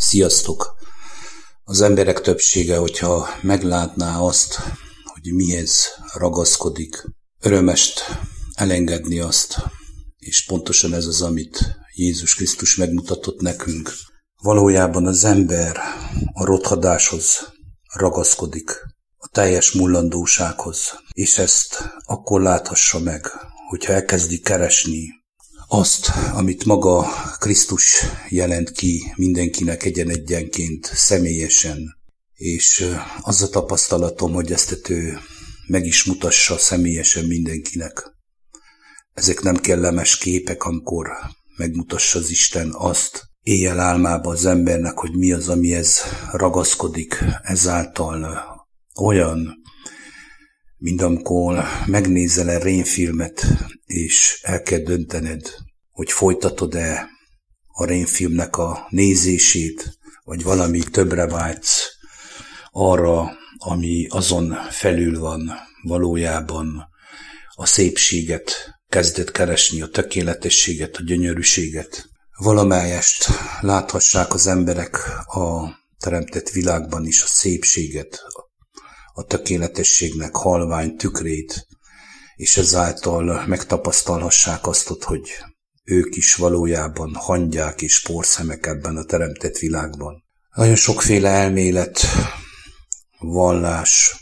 Sziasztok! Az emberek többsége, hogyha meglátná azt, hogy mihez ragaszkodik, örömest elengedni azt, és pontosan ez az, amit Jézus Krisztus megmutatott nekünk. Valójában az ember a rothadáshoz ragaszkodik, a teljes mullandósághoz, és ezt akkor láthassa meg, hogyha elkezdi keresni azt, amit maga Krisztus jelent ki mindenkinek egyen-egyenként, személyesen, és az a tapasztalatom, hogy ezt ő meg is mutassa személyesen mindenkinek. Ezek nem kellemes képek, amikor megmutassa az Isten azt, éjjel álmába az embernek, hogy mi az, amihez ragaszkodik ezáltal olyan, mint amikor megnézel egy rémfilmet, és el kell döntened, hogy folytatod-e a rémfilmnek a nézését, vagy valami többre vágysz arra, ami azon felül van valójában a szépséget, kezdett keresni a tökéletességet, a gyönyörűséget. Valamelyest láthassák az emberek a teremtett világban is a szépséget, a tökéletességnek halvány tükrét, és ezáltal megtapasztalhassák azt, hogy ők is valójában hangyák és porszemek ebben a teremtett világban. Nagyon sokféle elmélet, vallás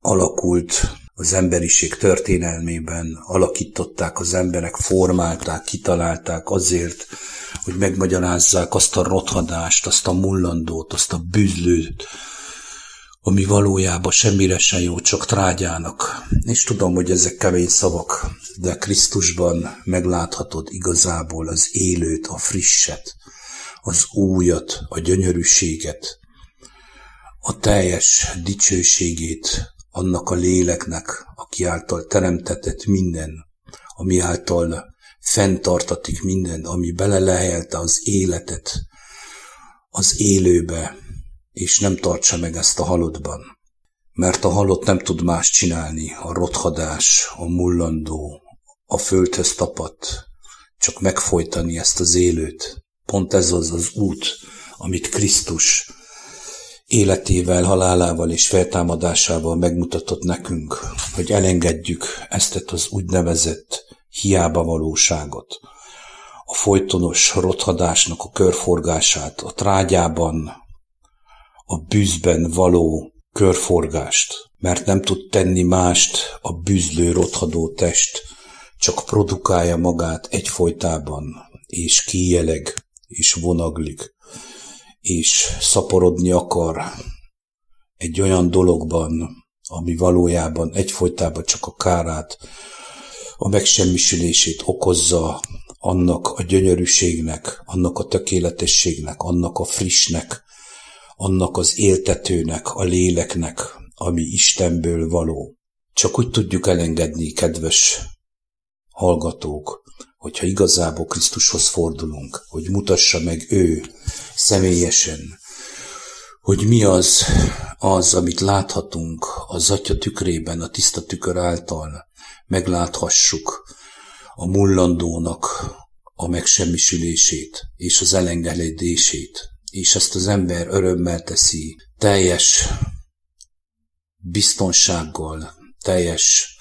alakult az emberiség történelmében, alakították az emberek, formálták, kitalálták azért, hogy megmagyarázzák azt a rothadást, azt a mullandót, azt a bűzlőt, ami valójában semmire sem jó, csak trágyának. És tudom, hogy ezek kemény szavak, de Krisztusban megláthatod igazából az élőt, a frisset, az újat, a gyönyörűséget, a teljes dicsőségét annak a léleknek, aki által teremtetett minden, ami által fenntartatik minden, ami belelehelte az életet az élőbe, és nem tartsa meg ezt a halottban. Mert a halott nem tud más csinálni, a rothadás, a mullandó, a földhöz tapadt, csak megfojtani ezt az élőt. Pont ez az az út, amit Krisztus életével, halálával és feltámadásával megmutatott nekünk, hogy elengedjük ezt az úgynevezett hiába valóságot, a folytonos rothadásnak a körforgását, a trágyában, a bűzben való körforgást, mert nem tud tenni mást a bűzlő rothadó test, csak produkálja magát egyfolytában, és kijeleg, és vonaglik, és szaporodni akar egy olyan dologban, ami valójában egyfolytában csak a kárát, a megsemmisülését okozza annak a gyönyörűségnek, annak a tökéletességnek, annak a frissnek, annak az éltetőnek, a léleknek, ami Istenből való. Csak úgy tudjuk elengedni, kedves hallgatók, hogyha igazából Krisztushoz fordulunk, hogy mutassa meg ő személyesen, hogy mi az, az, amit láthatunk az Atya tükrében, a tiszta tükör által, megláthassuk a mullandónak a megsemmisülését és az elengedését, és ezt az ember örömmel teszi, teljes biztonsággal, teljes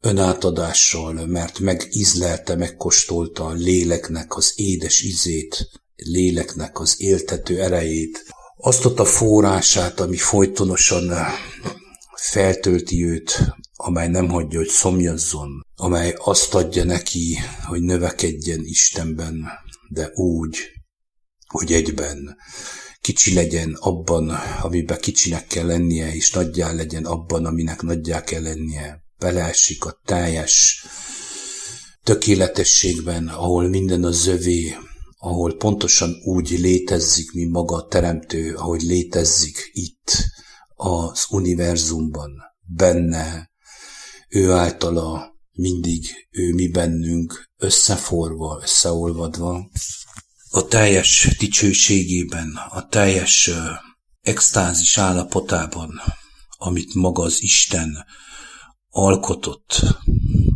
önátadással, mert megízlelte, megkóstolta a léleknek az édes ízét, léleknek az éltető erejét, azt ott a forrását, ami folytonosan feltölti őt, amely nem hagyja, hogy szomjazzon, amely azt adja neki, hogy növekedjen Istenben, de úgy, hogy egyben kicsi legyen abban, amiben kicsinek kell lennie, és nagyjá legyen abban, aminek nagyjá kell lennie. Beleesik a teljes tökéletességben, ahol minden a zövé, ahol pontosan úgy létezzik, mint maga a teremtő, ahogy létezzik itt az univerzumban, benne, ő általa mindig ő mi bennünk összeforva, összeolvadva, a teljes dicsőségében, a teljes extázis állapotában, amit maga az Isten alkotott,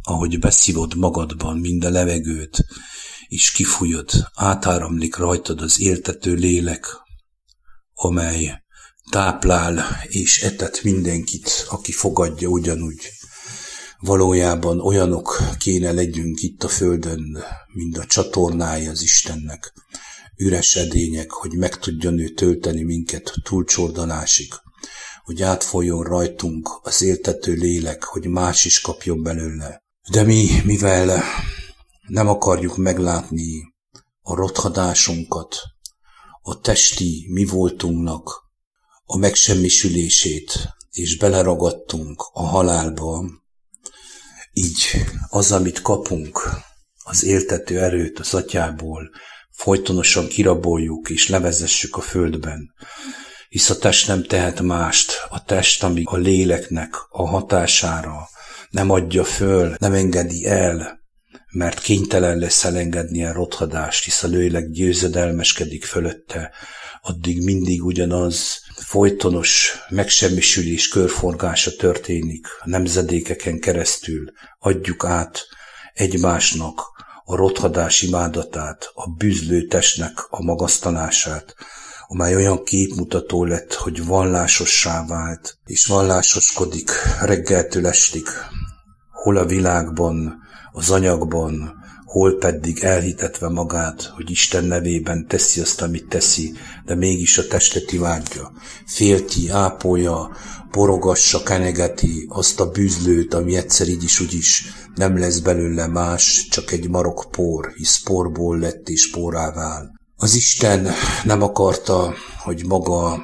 ahogy beszívod magadban mind a levegőt, és kifújod, átáramlik rajtad az éltető lélek, amely táplál és etet mindenkit, aki fogadja ugyanúgy. Valójában olyanok kéne legyünk itt a földön, mint a csatornája az Istennek, üres edények, hogy meg tudjon ő tölteni minket túlcsordalásig, hogy átfoljon rajtunk az éltető lélek, hogy más is kapjon belőle. De mi, mivel nem akarjuk meglátni a rothadásunkat, a testi mi voltunknak a megsemmisülését, és beleragadtunk a halálba, így az, amit kapunk, az éltető erőt az atyából, folytonosan kiraboljuk és levezessük a földben, hisz a test nem tehet mást, a test, ami a léleknek a hatására nem adja föl, nem engedi el, mert kénytelen lesz elengedni a rothadást, hisz a lélek győzedelmeskedik fölötte, addig mindig ugyanaz folytonos megsemmisülés körforgása történik a nemzedékeken keresztül. Adjuk át egymásnak a rothadás imádatát, a bűzlő testnek a magasztalását, amely olyan képmutató lett, hogy vallásossá vált, és vallásoskodik reggeltől estig, hol a világban, az anyagban, hol pedig elhitetve magát, hogy Isten nevében teszi azt, amit teszi, de mégis a testet imádja. Félti, ápolja, borogassa, kenegeti azt a bűzlőt, ami egyszer így is úgy nem lesz belőle más, csak egy marok por, hisz porból lett és porá vál. Az Isten nem akarta, hogy maga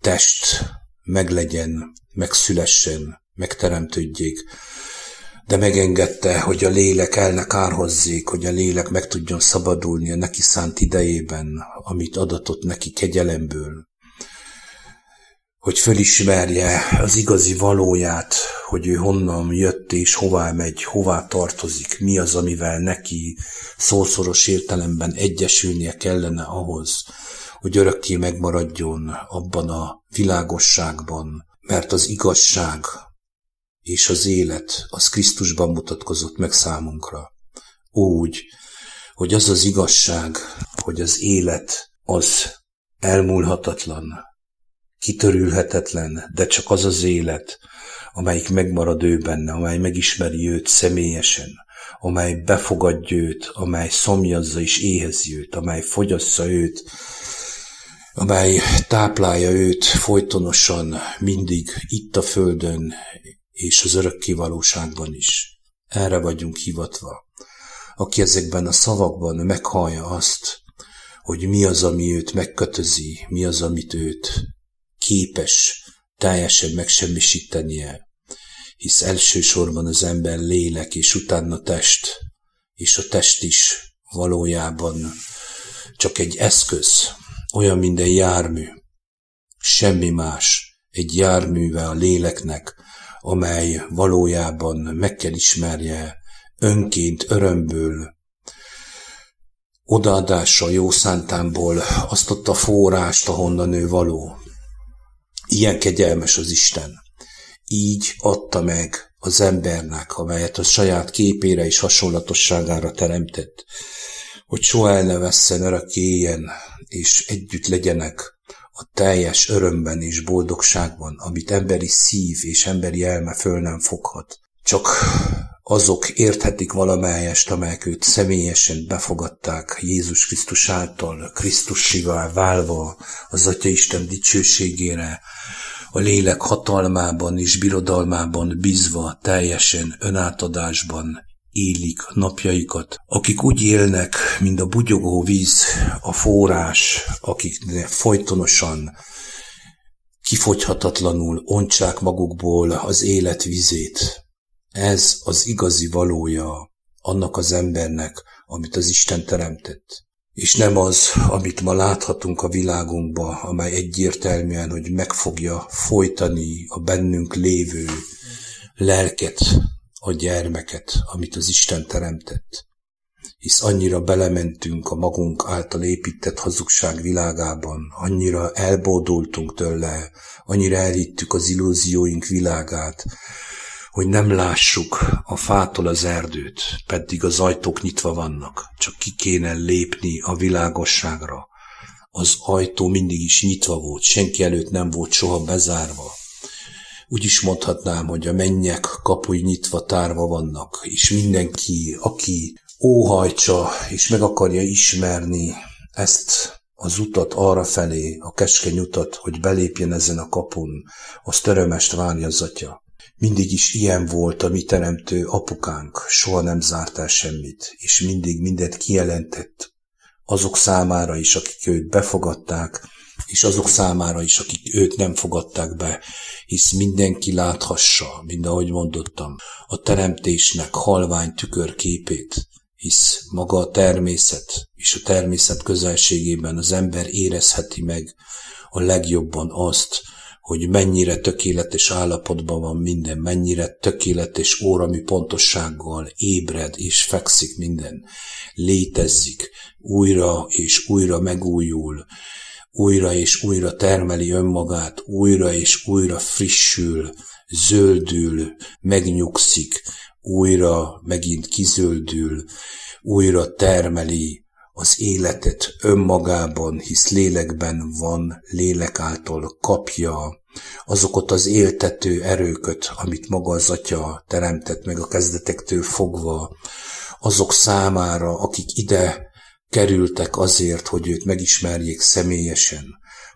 test meglegyen, megszülessen, megteremtődjék, de megengedte, hogy a lélek el ne kárhozzék, hogy a lélek meg tudjon szabadulni a neki szánt idejében, amit adatott neki kegyelemből, hogy fölismerje az igazi valóját, hogy ő honnan jött és hová megy, hová tartozik, mi az, amivel neki szószoros értelemben egyesülnie kellene ahhoz, hogy örökké megmaradjon abban a világosságban, mert az igazság, és az élet az Krisztusban mutatkozott meg számunkra. Úgy, hogy az az igazság, hogy az élet az elmúlhatatlan, kitörülhetetlen, de csak az az élet, amelyik megmarad ő benne, amely megismeri őt személyesen, amely befogadja őt, amely szomjazza és éhezi őt, amely fogyassza őt, amely táplálja őt folytonosan, mindig itt a földön, és az örökké valóságban is. Erre vagyunk hivatva. Aki ezekben a szavakban meghallja azt, hogy mi az, ami őt megkötözi, mi az, amit őt képes teljesen megsemmisítenie, hisz elsősorban az ember lélek, és utána test, és a test is valójában csak egy eszköz, olyan, mint egy jármű, semmi más, egy járműve a léleknek, amely valójában meg kell ismerje önként, örömből, odaadása jó szántámból azt ott a forrást, ahonnan ő való. Ilyen kegyelmes az Isten. Így adta meg az embernek, amelyet a saját képére és hasonlatosságára teremtett, hogy soha el ne vesszen, örökké éljen, és együtt legyenek a teljes örömben és boldogságban, amit emberi szív és emberi elme föl nem foghat. Csak azok érthetik valamelyest, amelyek őt személyesen befogadták Jézus Krisztus által, Krisztussivá válva az Atya Isten dicsőségére, a lélek hatalmában és birodalmában bízva teljesen önátadásban élik napjaikat, akik úgy élnek, mint a bugyogó víz, a forrás, akik folytonosan kifogyhatatlanul ontsák magukból az élet vizét. Ez az igazi valója annak az embernek, amit az Isten teremtett. És nem az, amit ma láthatunk a világunkba, amely egyértelműen, hogy meg fogja folytani a bennünk lévő lelket, a gyermeket, amit az Isten teremtett. Hisz annyira belementünk a magunk által épített hazugság világában, annyira elbódultunk tőle, annyira elhittük az illúzióink világát, hogy nem lássuk a fától az erdőt, pedig az ajtók nyitva vannak, csak ki kéne lépni a világosságra, az ajtó mindig is nyitva volt, senki előtt nem volt soha bezárva. Úgy is mondhatnám, hogy a mennyek kapuj nyitva tárva vannak, és mindenki, aki óhajtsa és meg akarja ismerni ezt az utat arra felé, a keskeny utat, hogy belépjen ezen a kapun, az törömest várja az atya. Mindig is ilyen volt a mi teremtő apukánk, soha nem zárt el semmit, és mindig mindent kijelentett. Azok számára is, akik őt befogadták, és azok számára is, akik őt nem fogadták be, hisz mindenki láthassa, mind ahogy mondottam, a teremtésnek halvány tükörképét, hisz maga a természet és a természet közelségében az ember érezheti meg a legjobban azt, hogy mennyire tökéletes állapotban van minden, mennyire tökéletes órami pontossággal ébred és fekszik minden, létezik, újra és újra megújul, újra és újra termeli önmagát, újra és újra frissül, zöldül, megnyugszik, újra megint kizöldül, újra termeli az életet önmagában, hisz lélekben van, lélek által kapja azokat az éltető erőköt, amit maga az Atya teremtett meg a kezdetektől fogva, azok számára, akik ide kerültek azért, hogy őt megismerjék személyesen,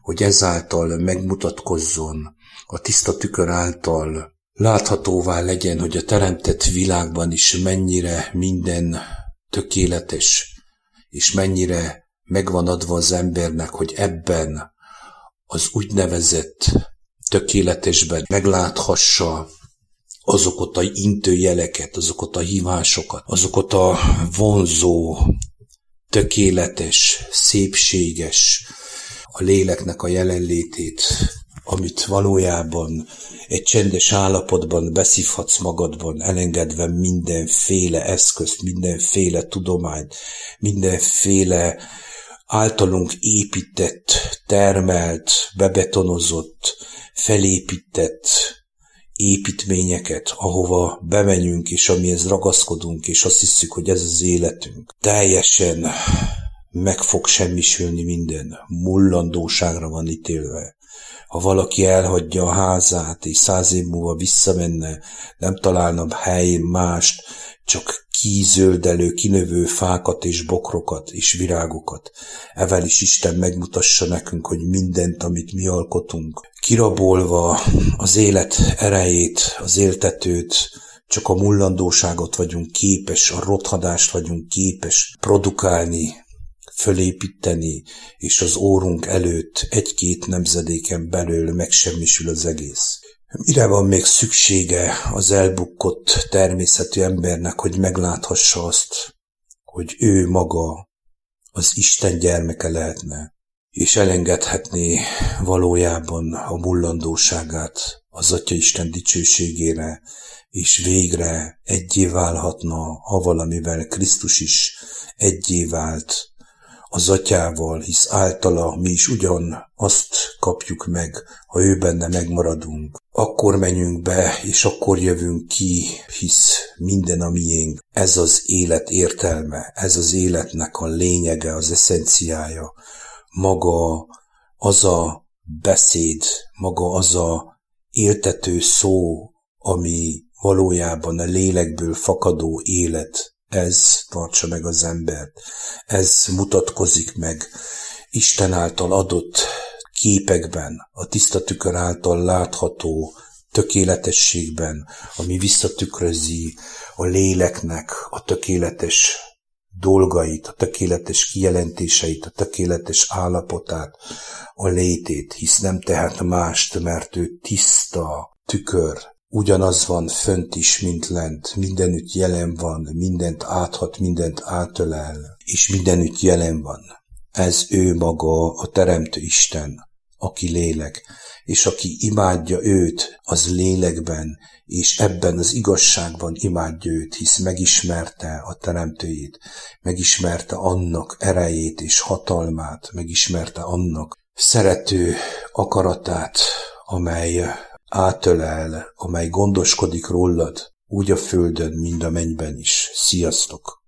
hogy ezáltal megmutatkozzon, a tiszta tükör által láthatóvá legyen, hogy a teremtett világban is mennyire minden tökéletes, és mennyire megvan adva az embernek, hogy ebben az úgynevezett tökéletesben megláthassa azokat a intőjeleket, azokat a hívásokat, azokat a vonzó, tökéletes, szépséges, a léleknek a jelenlétét, amit valójában egy csendes állapotban beszívhatsz magadban, elengedve mindenféle eszközt, mindenféle tudományt, mindenféle általunk épített, termelt, bebetonozott, felépített építményeket, ahova bemegyünk, és amihez ragaszkodunk, és azt hiszük, hogy ez az életünk. Teljesen meg fog semmisülni minden, mullandóságra van ítélve. Ha valaki elhagyja a házát, és száz év múlva visszamenne, nem találna helyén mást, csak kizöldelő, kinövő fákat és bokrokat és virágokat. Evel is Isten megmutassa nekünk, hogy mindent, amit mi alkotunk, kirabolva az élet erejét, az éltetőt, csak a mullandóságot vagyunk képes, a rothadást vagyunk képes produkálni, fölépíteni, és az órunk előtt egy-két nemzedéken belül megsemmisül az egész. Mire van még szüksége az elbukkott természetű embernek, hogy megláthassa azt, hogy ő maga az Isten gyermeke lehetne, és elengedhetné valójában a mullandóságát az Atya Isten dicsőségére, és végre egyé válhatna ha valamivel Krisztus is egyé vált az atyával, hisz általa mi is ugyan azt kapjuk meg, ha ő benne megmaradunk. Akkor menjünk be, és akkor jövünk ki, hisz minden a miénk. Ez az élet értelme, ez az életnek a lényege, az eszenciája. Maga az a beszéd, maga az a éltető szó, ami valójában a lélekből fakadó élet, ez tartsa meg az embert, ez mutatkozik meg Isten által adott képekben, a tiszta tükör által látható tökéletességben, ami visszatükrözi a léleknek a tökéletes dolgait, a tökéletes kijelentéseit, a tökéletes állapotát, a létét, hisz nem tehet mást, mert ő tiszta tükör, Ugyanaz van fönt is, mint lent, mindenütt jelen van, mindent áthat, mindent átölel, és mindenütt jelen van. Ez ő maga a Teremtő Isten, aki lélek, és aki imádja őt, az lélekben, és ebben az igazságban imádja őt, hisz megismerte a teremtőjét, megismerte annak erejét és hatalmát, megismerte annak szerető akaratát, amely átölel, amely gondoskodik rólad, úgy a földön, mind a mennyben is. Sziasztok!